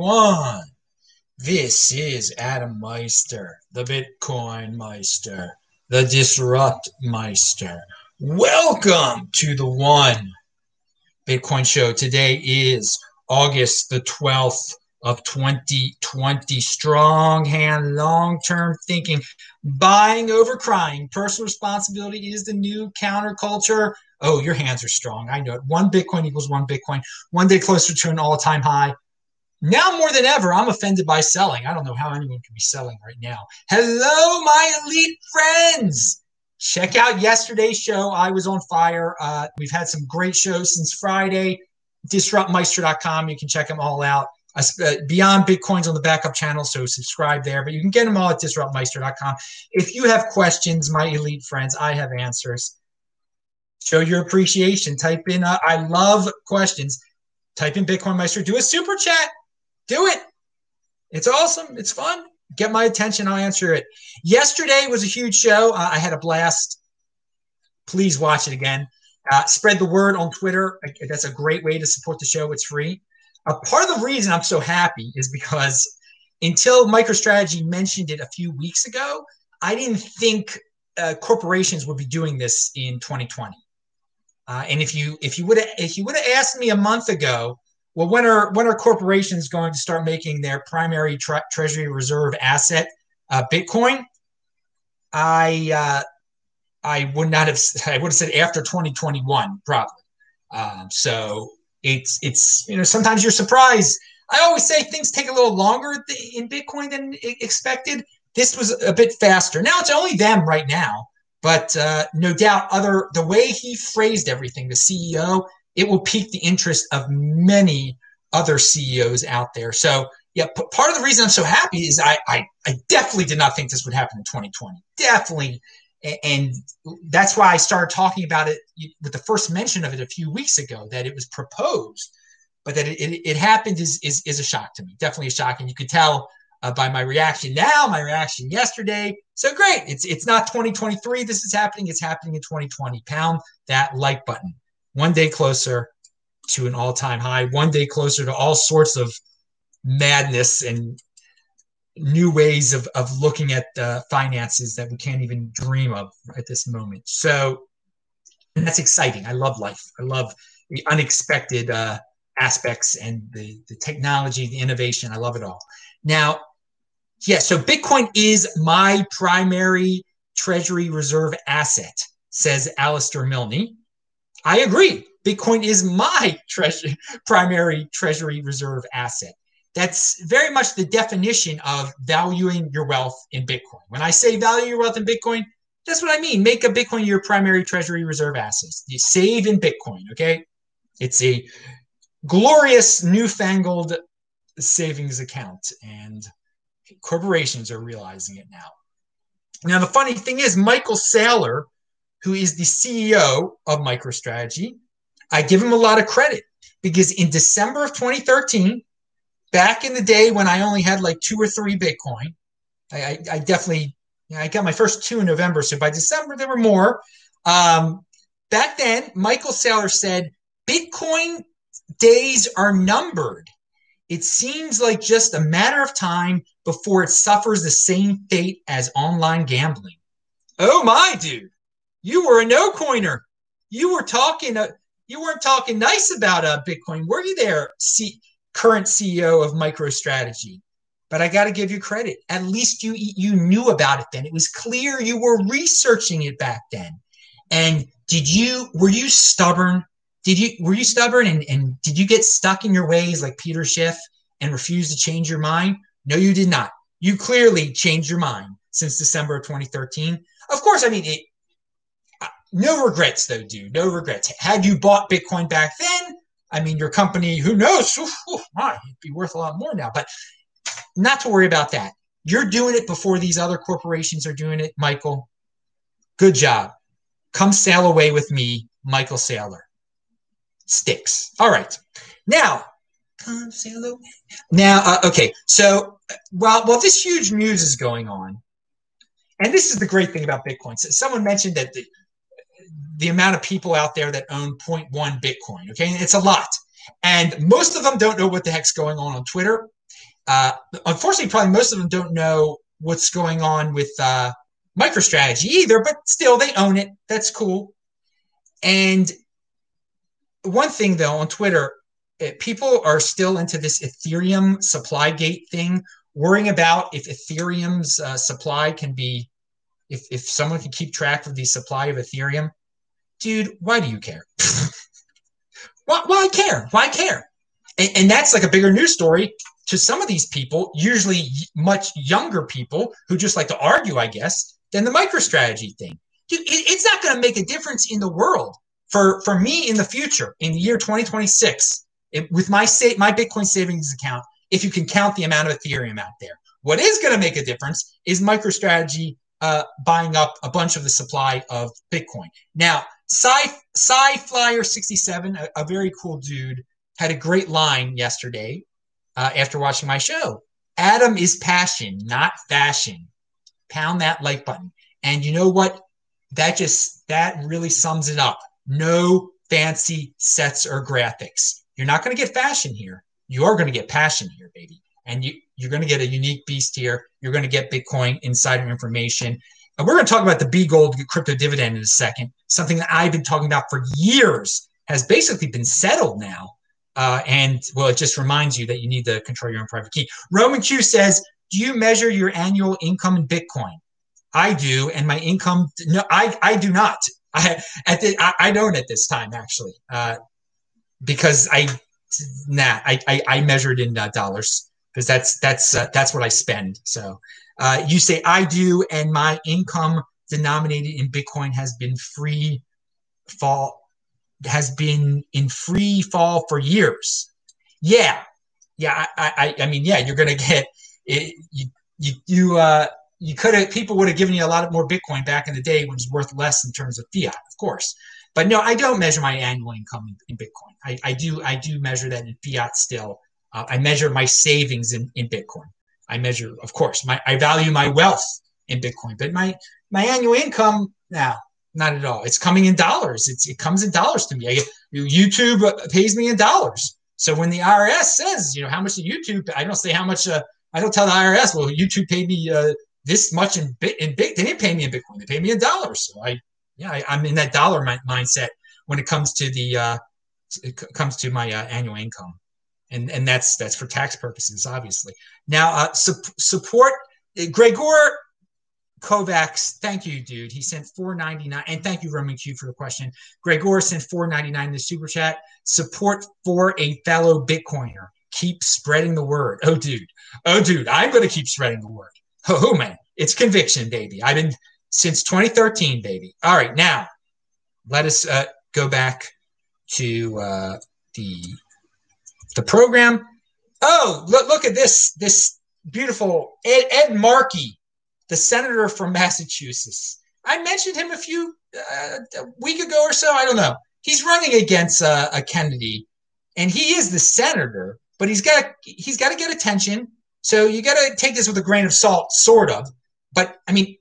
everyone. This is Adam Meister, the Bitcoin Meister, the Disrupt Meister. Welcome to the One Bitcoin Show. Today is August the 12th of 2020. Strong hand, long term thinking, buying over crying. Personal responsibility is the new counterculture. Oh, your hands are strong. I know it. One Bitcoin equals one Bitcoin. One day closer to an all time high. Now more than ever, I'm offended by selling. I don't know how anyone can be selling right now. Hello, my elite friends. Check out yesterday's show. I was on fire. Uh, we've had some great shows since Friday. DisruptMeister.com. You can check them all out. Uh, beyond Bitcoins on the backup channel, so subscribe there. But you can get them all at DisruptMeister.com. If you have questions, my elite friends, I have answers show your appreciation. Type in, uh, I love questions. Type in Bitcoin Meister. Do a super chat. Do it. It's awesome. It's fun. Get my attention. I'll answer it. Yesterday was a huge show. Uh, I had a blast. Please watch it again. Uh, spread the word on Twitter. That's a great way to support the show. It's free. A part of the reason I'm so happy is because until MicroStrategy mentioned it a few weeks ago, I didn't think uh, corporations would be doing this in 2020. Uh, and if you if you would if you would have asked me a month ago, well, when are when are corporations going to start making their primary tre- treasury reserve asset uh, Bitcoin? I uh, I would not have I would have said after 2021 probably. Um, so it's it's you know sometimes you're surprised. I always say things take a little longer in Bitcoin than expected. This was a bit faster. Now it's only them right now. But uh, no doubt, other the way he phrased everything, the CEO, it will pique the interest of many other CEOs out there. So yeah, part of the reason I'm so happy is I, I I definitely did not think this would happen in 2020. Definitely, and that's why I started talking about it with the first mention of it a few weeks ago that it was proposed, but that it, it, it happened is, is is a shock to me. Definitely a shock, and you could tell uh, by my reaction now, my reaction yesterday. So great. It's it's not 2023. This is happening. It's happening in 2020. Pound that like button. One day closer to an all-time high. One day closer to all sorts of madness and new ways of, of looking at the finances that we can't even dream of at this moment. So and that's exciting. I love life. I love the unexpected uh, aspects and the, the technology, the innovation. I love it all. Now, yeah, so Bitcoin is my primary treasury reserve asset, says Alistair Milne. I agree. Bitcoin is my treasury, primary treasury reserve asset. That's very much the definition of valuing your wealth in Bitcoin. When I say value your wealth in Bitcoin, that's what I mean. Make a Bitcoin your primary treasury reserve asset. You save in Bitcoin, okay? It's a glorious newfangled savings account. And corporations are realizing it now. Now, the funny thing is, Michael Saylor, who is the CEO of MicroStrategy, I give him a lot of credit because in December of 2013, back in the day when I only had like two or three Bitcoin, I, I, definitely, I got my first two in November. So by December, there were more. Um, back then, Michael Saylor said, Bitcoin days are numbered. It seems like just a matter of time before it suffers the same fate as online gambling. Oh my, dude, you were a no coiner. You were talking. Uh, you weren't talking nice about uh, Bitcoin, were you? There, C- current CEO of MicroStrategy. But I got to give you credit. At least you you knew about it then. It was clear you were researching it back then. And did you were you stubborn did you were you stubborn and, and did you get stuck in your ways like Peter Schiff and refuse to change your mind? No, you did not. You clearly changed your mind since December of 2013. Of course, I mean it. No regrets though, dude. No regrets. Had you bought Bitcoin back then, I mean, your company, who knows? My, it'd be worth a lot more now. But not to worry about that. You're doing it before these other corporations are doing it, Michael. Good job. Come sail away with me, Michael Saylor. sticks. All right. Now, come sail away. now, uh, okay. So, while while this huge news is going on, and this is the great thing about Bitcoin. So someone mentioned that the the amount of people out there that own 0.1 Bitcoin. Okay, it's a lot, and most of them don't know what the heck's going on on Twitter. Uh, unfortunately, probably most of them don't know what's going on with uh, MicroStrategy either, but still they own it. That's cool. And one thing though on Twitter, it, people are still into this Ethereum supply gate thing, worrying about if Ethereum's uh, supply can be, if, if someone can keep track of the supply of Ethereum. Dude, why do you care? why, why care? Why care? And, and that's like a bigger news story to some of these people, usually much younger people who just like to argue, I guess, than the MicroStrategy thing. Dude, it, it's not going to make a difference in the world for for me in the future, in the year 2026, it, with my state my Bitcoin savings account. If you can count the amount of Ethereum out there, what is going to make a difference is MicroStrategy uh, buying up a bunch of the supply of Bitcoin. Now, Sci Sci Flyer 67, a, a very cool dude, had a great line yesterday uh, after watching my show. Adam is passion, not fashion. Pound that like button. And you know what? That just that really sums it up. No fancy sets or graphics. You're not going to get fashion here. You are going to get passion here, baby. And you you're going to get a unique beast here. You're going to get Bitcoin insider information. And we're going to talk about the B Gold crypto dividend in a second. Something that I've been talking about for years has basically been settled now. Uh, and well, it just reminds you that you need to control your own private key. Roman Q says, "Do you measure your annual income in Bitcoin?" I do, and my income. No, I I do not. I at the, I, I don't at this time actually, uh, because I nah I I, I measured in uh, dollars because that's that's uh, that's what I spend. So uh, you say I do, and my income denominated in Bitcoin has been free fall has been in free fall for years. Yeah, yeah. I, I, I mean, yeah. You're gonna get it. You, you, you, uh, you could have. People would have given you a lot more Bitcoin back in the day, which is worth less in terms of fiat, of course. But no, I don't measure my annual income in, in Bitcoin. I, I do, I do measure that in fiat still. Uh, I measure my savings in, in Bitcoin. I measure, of course, my I value my wealth in Bitcoin, but my my annual income now not at all. It's coming in dollars. It's, it comes in dollars to me. I YouTube pays me in dollars. So when the IRS says, you know, how much the YouTube, I don't say how much. Uh, I don't tell the IRS, well, YouTube paid me uh, this much in bit in bit. They didn't pay me in Bitcoin. They paid me in dollars. So I, yeah, I, am in that dollar mi- mindset when it comes to the uh, it comes to my uh, annual income, and and that's that's for tax purposes, obviously. Now, uh, su- support Gregor Kovacs, thank you, dude. He sent 499 and thank you, Roman Q, for the question. Gregor sent 499 in the super chat. Support for a fellow Bitcoiner. Keep spreading the word. Oh, dude. Oh, dude. I'm going to keep spreading the word. Oh, man. It's conviction, baby. I've been since 2013, baby. All right. Now, let us uh, go back to uh, the the program. Oh, look, look at this this beautiful Ed, Ed Markey the senator from Massachusetts. I mentioned him a few uh, a week ago or so. I don't know. He's running against uh, a Kennedy, and he is the senator, but he's got he's got to get attention. So you got to take this with a grain of salt, sort of. But I mean,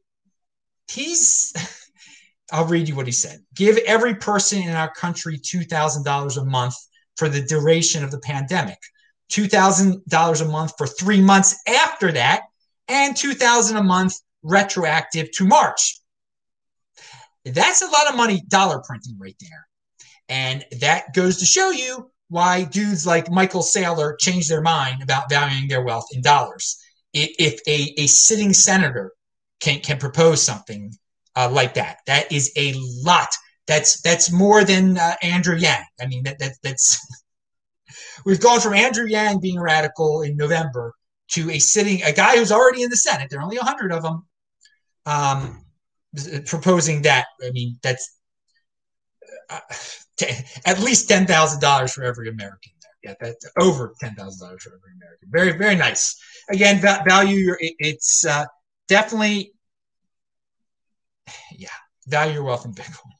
he's. I'll read you what he said. Give every person in our country two thousand dollars a month for the duration of the pandemic. Two thousand dollars a month for three months after that, and 2000 a month retroactive to March. That's a lot of money dollar printing right there. And that goes to show you why dudes like Michael Saylor changed their mind about valuing their wealth in dollars. If a, a sitting senator can, can propose something uh, like that, that is a lot. That's that's more than uh, Andrew Yang. I mean, that, that that's we've gone from Andrew Yang being radical in November to a sitting a guy who's already in the Senate. There are only hundred of them. Um, proposing that. I mean, that's uh, t- at least ten thousand dollars for every American. Yeah, that's over ten thousand dollars for every American. Very, very nice. Again, va- value your. It, it's uh, definitely, yeah, value your wealth in Bitcoin.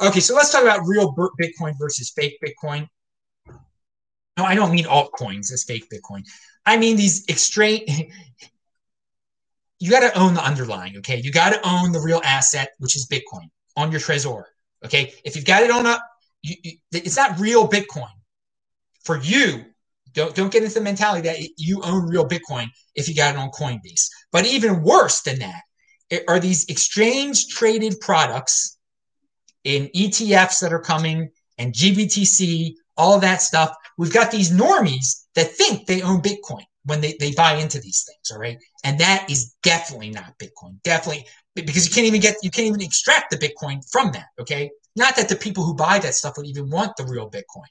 Okay, so let's talk about real Bitcoin versus fake Bitcoin. No, I don't mean altcoins as fake Bitcoin. I mean these extreme. you got to own the underlying, okay? You got to own the real asset, which is Bitcoin, on your Trezor, okay? If you've got it on a, it's not real Bitcoin. For you, Don't don't get into the mentality that you own real Bitcoin if you got it on Coinbase. But even worse than that are these exchange traded products in ETFs that are coming and GBTC, all that stuff. We've got these normies that think they own Bitcoin when they, they buy into these things. All right. And that is definitely not Bitcoin. Definitely because you can't even get, you can't even extract the Bitcoin from that. Okay. Not that the people who buy that stuff would even want the real Bitcoin.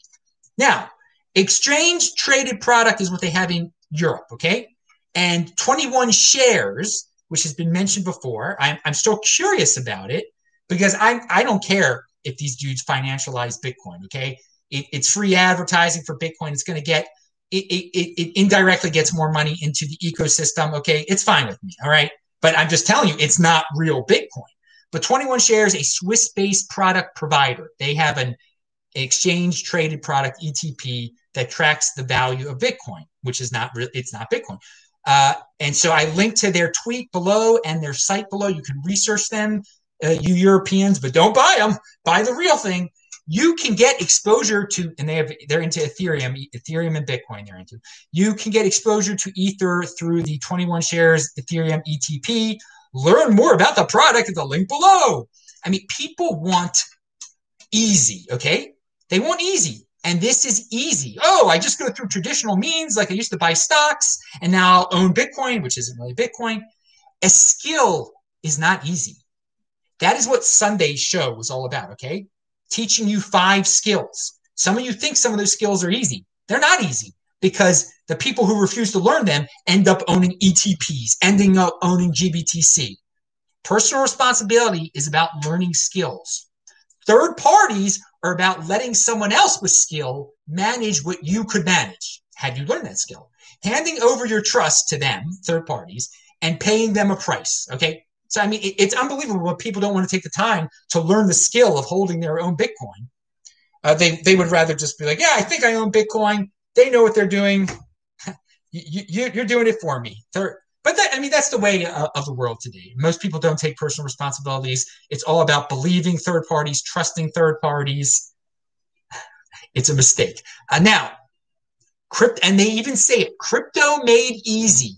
Now, exchange traded product is what they have in Europe. Okay. And 21 shares, which has been mentioned before. I'm, I'm still curious about it because I, I don't care if these dudes financialize Bitcoin. Okay. It, it's free advertising for Bitcoin. It's going to get, it, it, it indirectly gets more money into the ecosystem. Okay. It's fine with me. All right. But I'm just telling you, it's not real Bitcoin. But 21 Shares, a Swiss based product provider, they have an exchange traded product, ETP, that tracks the value of Bitcoin, which is not, re- it's not Bitcoin. Uh, and so I linked to their tweet below and their site below. You can research them, uh, you Europeans, but don't buy them. Buy the real thing. You can get exposure to, and they have they're into Ethereum, Ethereum and Bitcoin. They're into. You can get exposure to Ether through the 21 shares Ethereum ETP. Learn more about the product at the link below. I mean, people want easy, okay? They want easy. And this is easy. Oh, I just go through traditional means like I used to buy stocks and now I'll own Bitcoin, which isn't really Bitcoin. A skill is not easy. That is what Sunday's show was all about, okay? Teaching you five skills. Some of you think some of those skills are easy. They're not easy because the people who refuse to learn them end up owning ETPs, ending up owning GBTC. Personal responsibility is about learning skills. Third parties are about letting someone else with skill manage what you could manage had you learned that skill. Handing over your trust to them, third parties, and paying them a price. Okay. So, I mean, it, it's unbelievable when people don't want to take the time to learn the skill of holding their own Bitcoin. Uh, they, they would rather just be like, yeah, I think I own Bitcoin. They know what they're doing. you, you, you're doing it for me. Third, but that, I mean, that's the way uh, of the world today. Most people don't take personal responsibilities. It's all about believing third parties, trusting third parties. It's a mistake. Uh, now, crypto, and they even say it crypto made easy.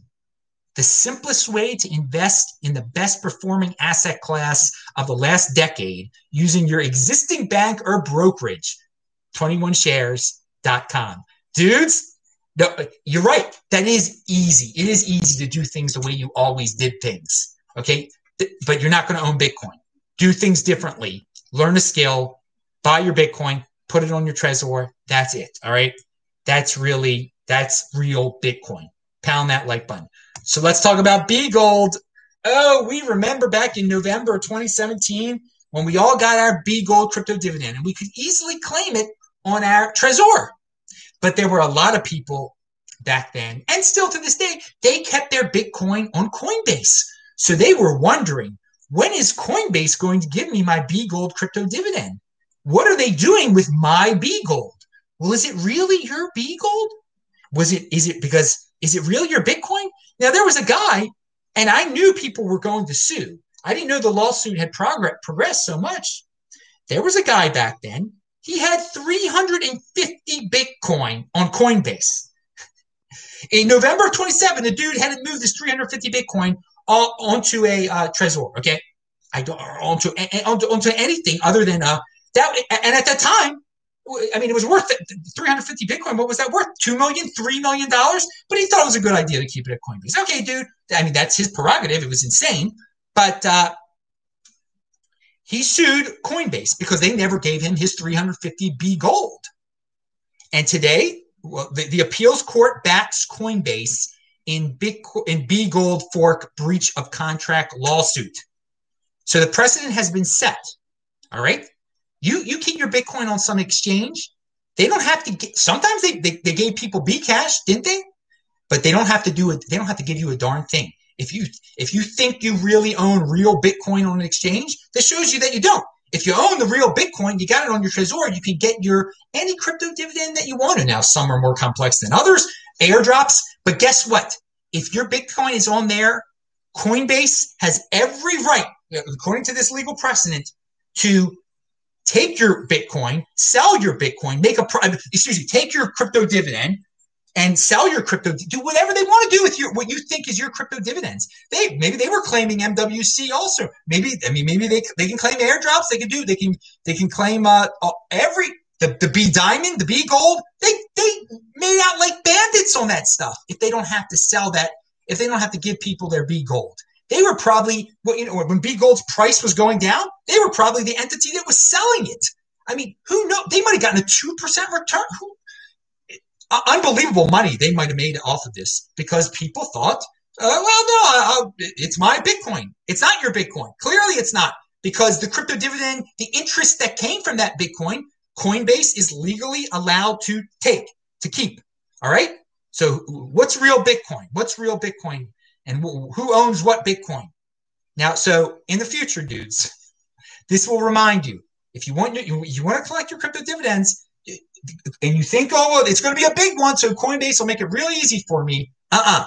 The simplest way to invest in the best performing asset class of the last decade using your existing bank or brokerage, 21shares.com. Dudes, no, you're right. That is easy. It is easy to do things the way you always did things. Okay. But you're not going to own Bitcoin. Do things differently. Learn a skill, buy your Bitcoin, put it on your Trezor. That's it. All right. That's really, that's real Bitcoin. Pound that like button. So let's talk about B Gold. Oh, we remember back in November 2017 when we all got our B Gold crypto dividend and we could easily claim it on our Trezor. But there were a lot of people back then, and still to this day, they kept their Bitcoin on Coinbase. So they were wondering, when is Coinbase going to give me my B Gold crypto dividend? What are they doing with my B Gold? Well, is it really your B Gold? Was it, is it because, is it really your Bitcoin? Now, there was a guy, and I knew people were going to sue. I didn't know the lawsuit had progress, progressed so much. There was a guy back then he had 350 Bitcoin on Coinbase. In November 27, the dude had moved move this 350 Bitcoin onto a uh, Trezor. Okay, I don't onto, onto onto anything other than uh that. And at that time, I mean, it was worth 350 Bitcoin. What was that worth? Two million, three million dollars. But he thought it was a good idea to keep it at Coinbase. Okay, dude. I mean, that's his prerogative. It was insane, but uh, he sued Coinbase because they never gave him his 350 B gold. And today, well, the, the appeals court backs Coinbase in, Bitcoin, in B gold fork breach of contract lawsuit. So the precedent has been set. All right. You, you keep your Bitcoin on some exchange. They don't have to get, sometimes they, they, they gave people B cash, didn't they? But they don't have to do it. They don't have to give you a darn thing. If you if you think you really own real Bitcoin on an exchange, this shows you that you don't. If you own the real Bitcoin, you got it on your Trezor, you can get your any crypto dividend that you want. And now some are more complex than others, airdrops. But guess what? If your Bitcoin is on there, Coinbase has every right, according to this legal precedent, to take your Bitcoin, sell your Bitcoin, make a excuse me, take your crypto dividend, and sell your crypto. Do whatever they want to do with your what you think is your crypto dividends. They maybe they were claiming MWC also. Maybe I mean maybe they they can claim airdrops. They can do they can they can claim uh, uh every the, the B diamond, the B gold. They they made out like bandits on that stuff. If they don't have to sell that, if they don't have to give people their B gold, they were probably you know when B gold's price was going down, they were probably the entity that was selling it. I mean, who knows? They might have gotten a two percent return. Who, uh, unbelievable money they might have made off of this because people thought, uh, well, no, it's my Bitcoin. It's not your Bitcoin. Clearly, it's not because the crypto dividend, the interest that came from that Bitcoin, Coinbase is legally allowed to take, to keep. All right. So, what's real Bitcoin? What's real Bitcoin? And who owns what Bitcoin? Now, so in the future, dudes, this will remind you if you want you, you want to collect your crypto dividends, and you think, oh, well, it's going to be a big one, so Coinbase will make it really easy for me. Uh-uh.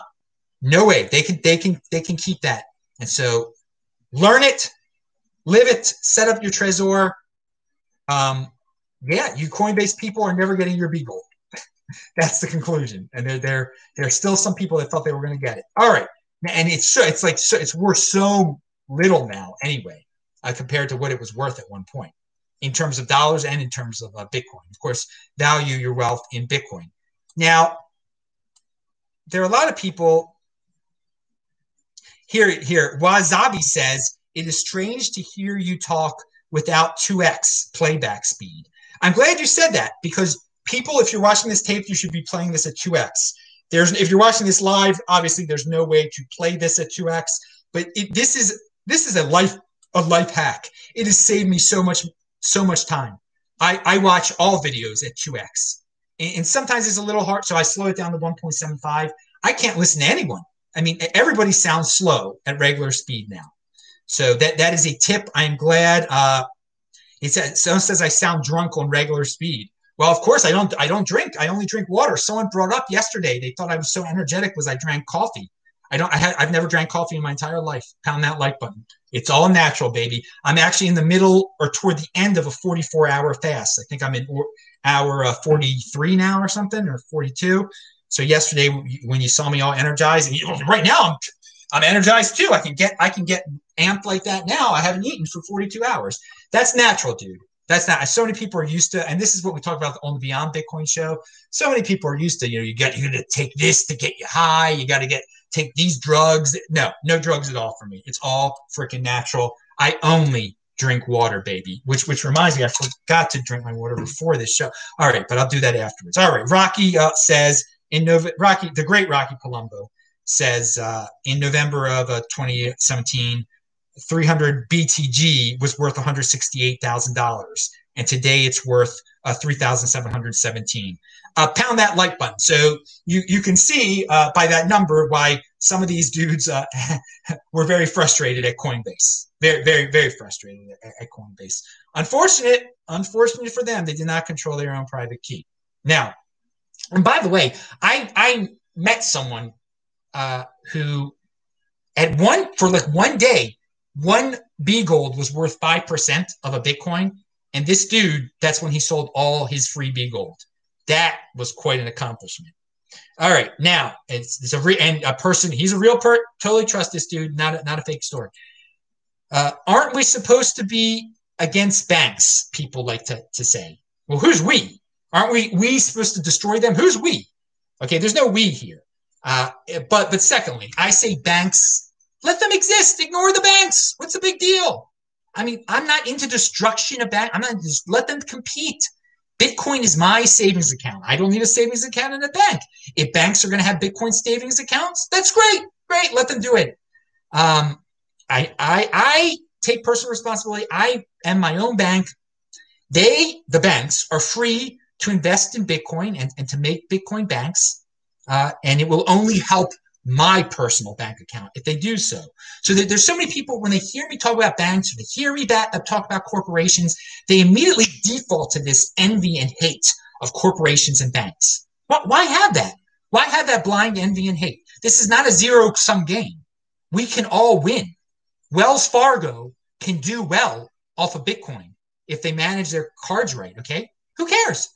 No way. They can they can they can keep that. And so learn it, live it, set up your Trezor. Um, yeah, you Coinbase people are never getting your B Gold. That's the conclusion. And there there there are still some people that thought they were going to get it. All right. And it's so it's like so it's worth so little now anyway, uh, compared to what it was worth at one point in terms of dollars and in terms of uh, Bitcoin. Of course, value your wealth in Bitcoin. Now, there are a lot of people here. Here, Wasabi says it is strange to hear you talk without 2x playback speed. I'm glad you said that because people, if you're watching this tape, you should be playing this at 2x. There's, if you're watching this live, obviously there's no way to play this at 2x. But it, this is this is a life a life hack. It has saved me so much so much time. I, I watch all videos at 2x. And, and sometimes it's a little hard, so I slow it down to 1.75. I can't listen to anyone. I mean, everybody sounds slow at regular speed now. So that that is a tip. I'm glad. Uh, it says someone says I sound drunk on regular speed. Well, of course I don't. I don't drink. I only drink water. Someone brought up yesterday. They thought I was so energetic was I drank coffee. I don't. I had. I've never drank coffee in my entire life. Pound that like button. It's all natural, baby. I'm actually in the middle or toward the end of a 44 hour fast. I think I'm in hour uh, 43 now or something or 42. So yesterday when you saw me all energized, and you, right now I'm I'm energized too. I can get I can get amped like that now. I haven't eaten for 42 hours. That's natural, dude. That's not. So many people are used to, and this is what we talk about on the Beyond Bitcoin show. So many people are used to, you know, you got you to take this to get you high. You got to get take these drugs. No, no drugs at all for me. It's all freaking natural. I only drink water, baby. Which which reminds me, I forgot to drink my water before this show. All right, but I'll do that afterwards. All right, Rocky uh, says in Nov- Rocky, the great Rocky Palumbo says uh, in November of uh, 2017, 300 BTG was worth 168 thousand dollars, and today it's worth uh, 3,717 uh, pound that like button. So you you can see uh, by that number why some of these dudes uh, were very frustrated at Coinbase. Very very very frustrated at, at, Coinbase. Unfortunate, unfortunate for them, they did not control their own private key. Now, and by the way, I I met someone uh, who at one for like one day, one B gold was worth five percent of a Bitcoin. And this dude, that's when he sold all his free B gold. That was quite an accomplishment. All right, now it's, it's a re- and a person. He's a real per. Totally trust this dude. Not a, not a fake story. Uh, aren't we supposed to be against banks? People like to to say. Well, who's we? Aren't we we supposed to destroy them? Who's we? Okay, there's no we here. Uh, but but secondly, I say banks. Let them exist. Ignore the banks. What's the big deal? I mean, I'm not into destruction of banks. I'm not just let them compete. Bitcoin is my savings account. I don't need a savings account in a bank. If banks are going to have Bitcoin savings accounts, that's great. Great. Let them do it. Um, I, I, I take personal responsibility. I am my own bank. They, the banks, are free to invest in Bitcoin and, and to make Bitcoin banks. Uh, and it will only help my personal bank account if they do so. So there's so many people when they hear me talk about banks or they hear me uh, talk about corporations, they immediately default to this envy and hate of corporations and banks. Why have that? Why have that blind envy and hate? This is not a zero sum game. We can all win. Wells Fargo can do well off of Bitcoin if they manage their cards right. Okay. Who cares?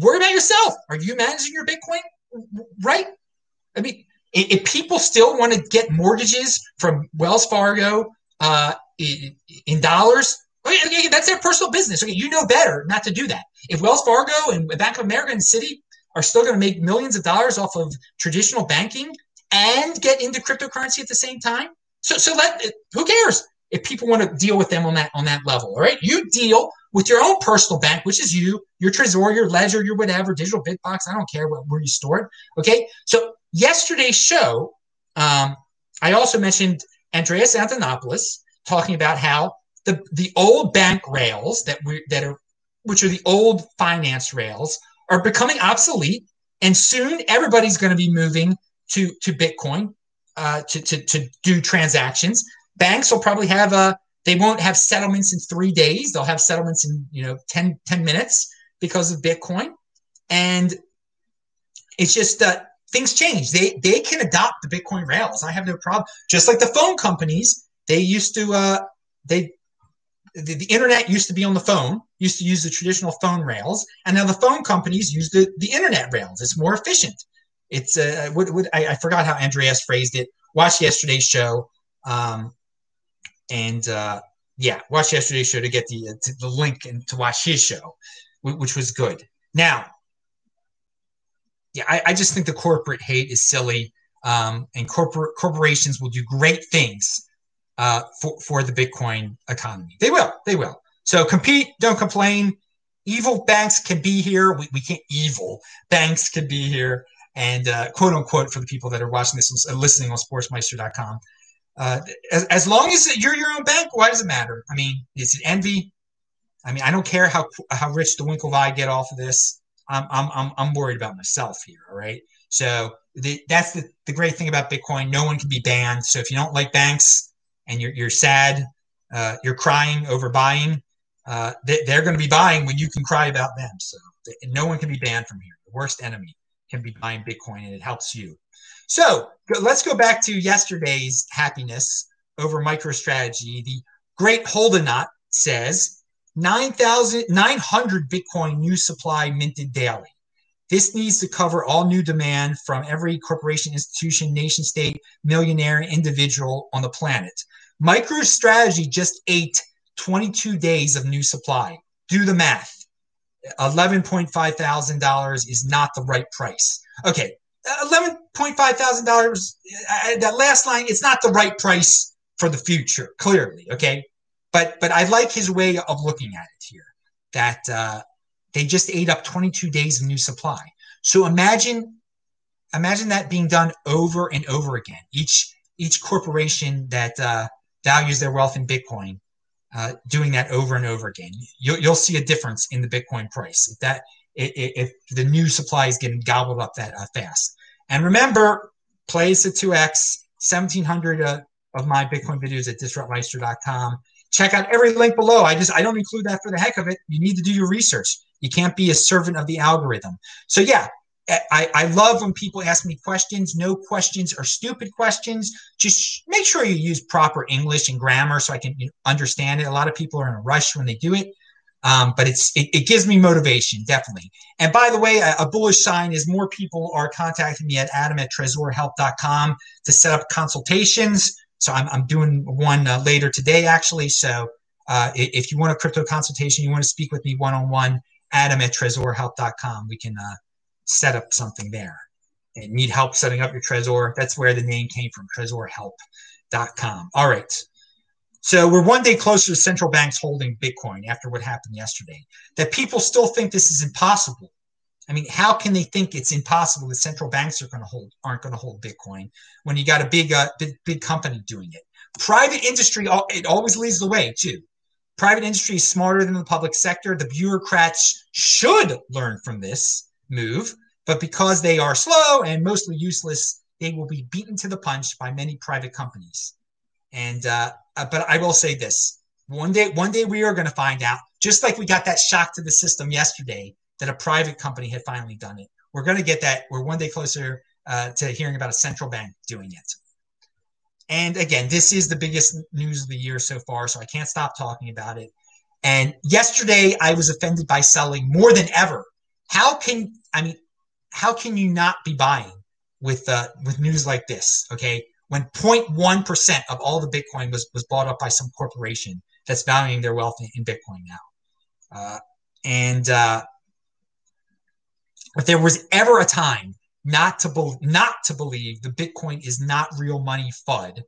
Worry about yourself. Are you managing your Bitcoin right? I mean, if people still want to get mortgages from Wells Fargo uh, in dollars, okay, that's their personal business. Okay, you know better not to do that. If Wells Fargo and Bank of America and Citi are still going to make millions of dollars off of traditional banking and get into cryptocurrency at the same time, so so let who cares if people want to deal with them on that on that level. All right, you deal with your own personal bank, which is you, your Trezor, your Ledger, your whatever, digital Bitbox. I don't care what, where you store it. Okay, so yesterday's show, um, I also mentioned Andreas Antonopoulos talking about how the the old bank rails that we that are which are the old finance rails are becoming obsolete, and soon everybody's going to be moving to to Bitcoin uh, to, to to do transactions. Banks will probably have a they won't have settlements in three days. They'll have settlements in you know 10, 10 minutes because of Bitcoin, and it's just that things change. They they can adopt the Bitcoin rails. I have no problem. Just like the phone companies, they used to uh, they the, the, internet used to be on the phone, used to use the traditional phone rails, and now the phone companies use the, the internet rails. It's more efficient. It's uh, what, what, I, I, forgot how Andreas phrased it. Watch yesterday's show, um, and uh, yeah, watch yesterday's show to get the uh, to the link and to watch his show, which was good. Now, yeah, I, I just think the corporate hate is silly, um, and corporate corporations will do great things uh, for, for the Bitcoin economy. They will. They will. So compete, don't complain. Evil banks can be here. We, we can't, evil banks can be here. And uh, quote unquote, for the people that are watching this, uh, listening on sportsmeister.com, uh, as, as long as you're your own bank, why does it matter? I mean, is it envy? I mean, I don't care how how rich the Winklevi get off of this. I'm I'm I'm, I'm worried about myself here. All right. So the, that's the, the great thing about Bitcoin. No one can be banned. So if you don't like banks, and you're, you're sad, uh, you're crying over buying, uh, they, are going to be buying when you can cry about them. So no one can be banned from here. The worst enemy can be buying Bitcoin, and it helps you. So let's go back to yesterday's happiness over MicroStrategy. The great Hodlonaut says 9,900 Bitcoin new supply minted daily. This needs to cover all new demand from every corporation, institution, nation state, millionaire, individual on the planet. MicroStrategy just ate 22 days of new supply. Do the math. $11.5 thousand is not the right price. Okay, $11.5 thousand. Uh, that last line, it's not the right price for the future. Clearly, okay. But but I like his way of looking at it here. That uh, they just ate up 22 days of new supply. So imagine imagine that being done over and over again. Each each corporation that uh, values their wealth in Bitcoin, uh, doing that over and over again. You'll, you'll see a difference in the Bitcoin price if that if, if the new supply is getting gobbled up that uh, fast. And remember, plays at 2x, 1700 uh, of my Bitcoin videos at disruptmeister.com. Check out every link below. I just I don't include that for the heck of it. You need to do your research. You can't be a servant of the algorithm. So yeah, I, I love when people ask me questions. No questions are stupid questions. Just make sure you use proper English and grammar so I can understand it. A lot of people are in a rush when they do it, um, but it's it, it, gives me motivation definitely. And by the way, a, a, bullish sign is more people are contacting me at adam at trezorhelp.com to set up consultations. So I'm, I'm doing one uh, later today actually. So uh, if you want a crypto consultation, you want to speak with me one on one adam at trezorhelp.com. We can uh, set up something there. And need help setting up your Trezor. That's where the name came from, trezorhelp.com. All right. So we're one day closer to central banks holding Bitcoin after what happened yesterday. That people still think this is impossible. I mean, how can they think it's impossible that central banks are going to hold aren't going to hold Bitcoin when you got a big, uh, big, big company doing it? Private industry, it always leads the way too. Private industry is smarter than the public sector. The bureaucrats should learn from this move, but because they are slow and mostly useless, they will be beaten to the punch by many private companies. And uh, uh but I will say this: one day, one day we are going to find out. Just like we got that shock to the system yesterday that a private company had finally done it, we're going to get that. We're one day closer uh, to hearing about a central bank doing it. And again, this is the biggest news of the year so far, so I can't stop talking about it. And yesterday, I was offended by selling more than ever. How can I mean? how can you not be buying with uh, with news like this? Okay, when 0.1 percent of all the Bitcoin was was bought up by some corporation that's valuing their wealth in, in Bitcoin now, uh, and uh, if there was ever a time not to be, not to believe the Bitcoin is not real money FUD,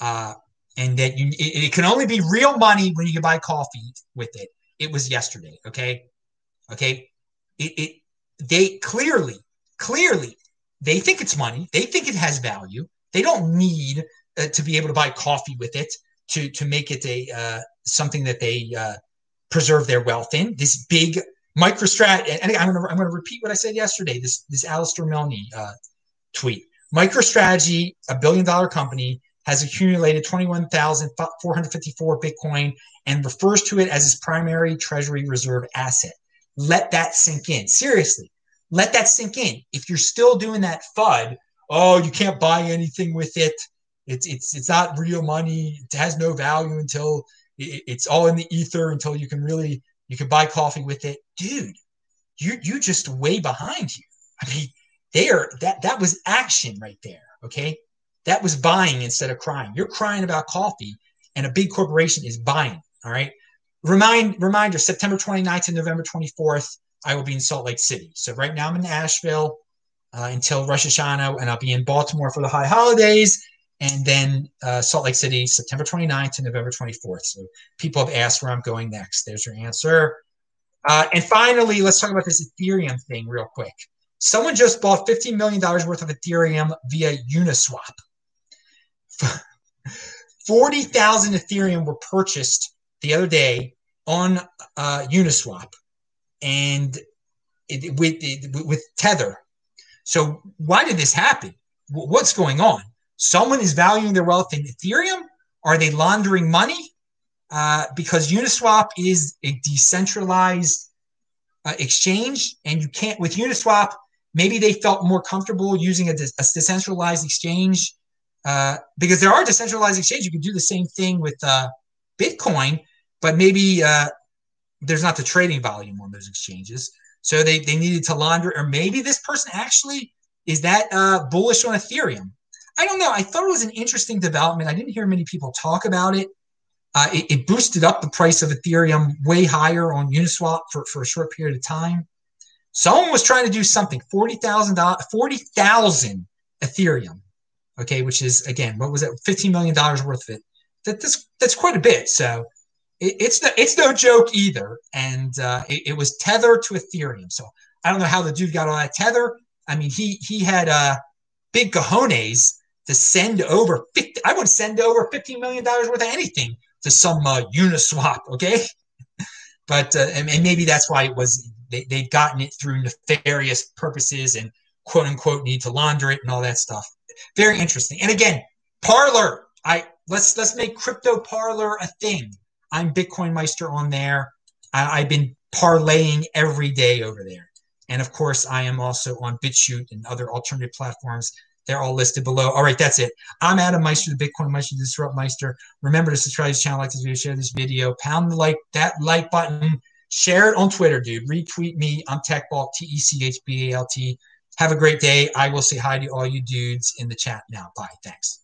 uh, and that you it, it, can only be real money when you can buy coffee with it. It was yesterday. Okay, okay. It, it they clearly clearly they think it's money. They think it has value. They don't need uh, to be able to buy coffee with it to to make it a uh, something that they uh, preserve their wealth in. This big MicroStrat, and I'm going to I'm going to repeat what I said yesterday. This this Alistair Milne uh, tweet. MicroStrategy, a billion dollar company, has accumulated 21,454 Bitcoin and refers to it as its primary treasury reserve asset. Let that sink in. Seriously, let that sink in. If you're still doing that FUD, oh, you can't buy anything with it. It's it's it's not real money. It has no value until it's all in the ether until you can really you can buy coffee with it, dude. You you just way behind you. I mean, there that that was action right there. Okay, that was buying instead of crying. You're crying about coffee, and a big corporation is buying. All right. Remind reminder: September 29th and November 24th, I will be in Salt Lake City. So right now I'm in Asheville uh, until Rosh Hashanah, and I'll be in Baltimore for the high holidays and then uh, Salt Lake City, September 29th to November 24th. So people have asked where I'm going next. There's your answer. Uh, and finally, let's talk about this Ethereum thing real quick. Someone just bought $15 million worth of Ethereum via Uniswap. 40,000 Ethereum were purchased the other day on uh, Uniswap and it, with, it, with Tether. So, why did this happen? What's going on? Someone is valuing their wealth in Ethereum? Are they laundering money? Uh, because Uniswap is a decentralized uh, exchange, and you can't with Uniswap. Maybe they felt more comfortable using a, de- a decentralized exchange uh, because there are decentralized exchanges. You can do the same thing with uh, Bitcoin, but maybe uh, there's not the trading volume on those exchanges. So they, they needed to launder, or maybe this person actually is that uh, bullish on Ethereum. I don't know. I thought it was an interesting development. I didn't hear many people talk about it. Uh, it, it, boosted up the price of Ethereum way higher on Uniswap for, for a short period of time. Someone was trying to do something, 40,000 40,000 Ethereum, okay, which is, again, what was it, $15 million worth of it. That, that's, that's quite a bit. So it, it's, no, it's no joke either. And uh, it, it, was tethered to Ethereum. So I don't know how the dude got all that tether. I mean, he, he had uh, big cojones to send over 50, I would send over $15 million worth of anything to some uh, Uniswap, okay? but, uh, and, and, maybe that's why it was, they, they've gotten it through nefarious purposes and quote unquote need to launder it and all that stuff. Very interesting. And again, Parler, I let's let's make crypto Parler a thing. I'm Bitcoin Meister on there. I, I've been parlaying every day over there. And of course, I am also on BitChute and other alternative platforms they're all listed below. All right, that's it. I'm Adam Meister, the Bitcoin Meister, the Disrupt Meister. Remember to subscribe to this channel, like this video, share this video, pound the like that like button, share it on Twitter, dude. Retweet me. I'm TechBalt, T E C H B A L T. Have a great day. I will say hi to all you dudes in the chat now. Bye. Thanks.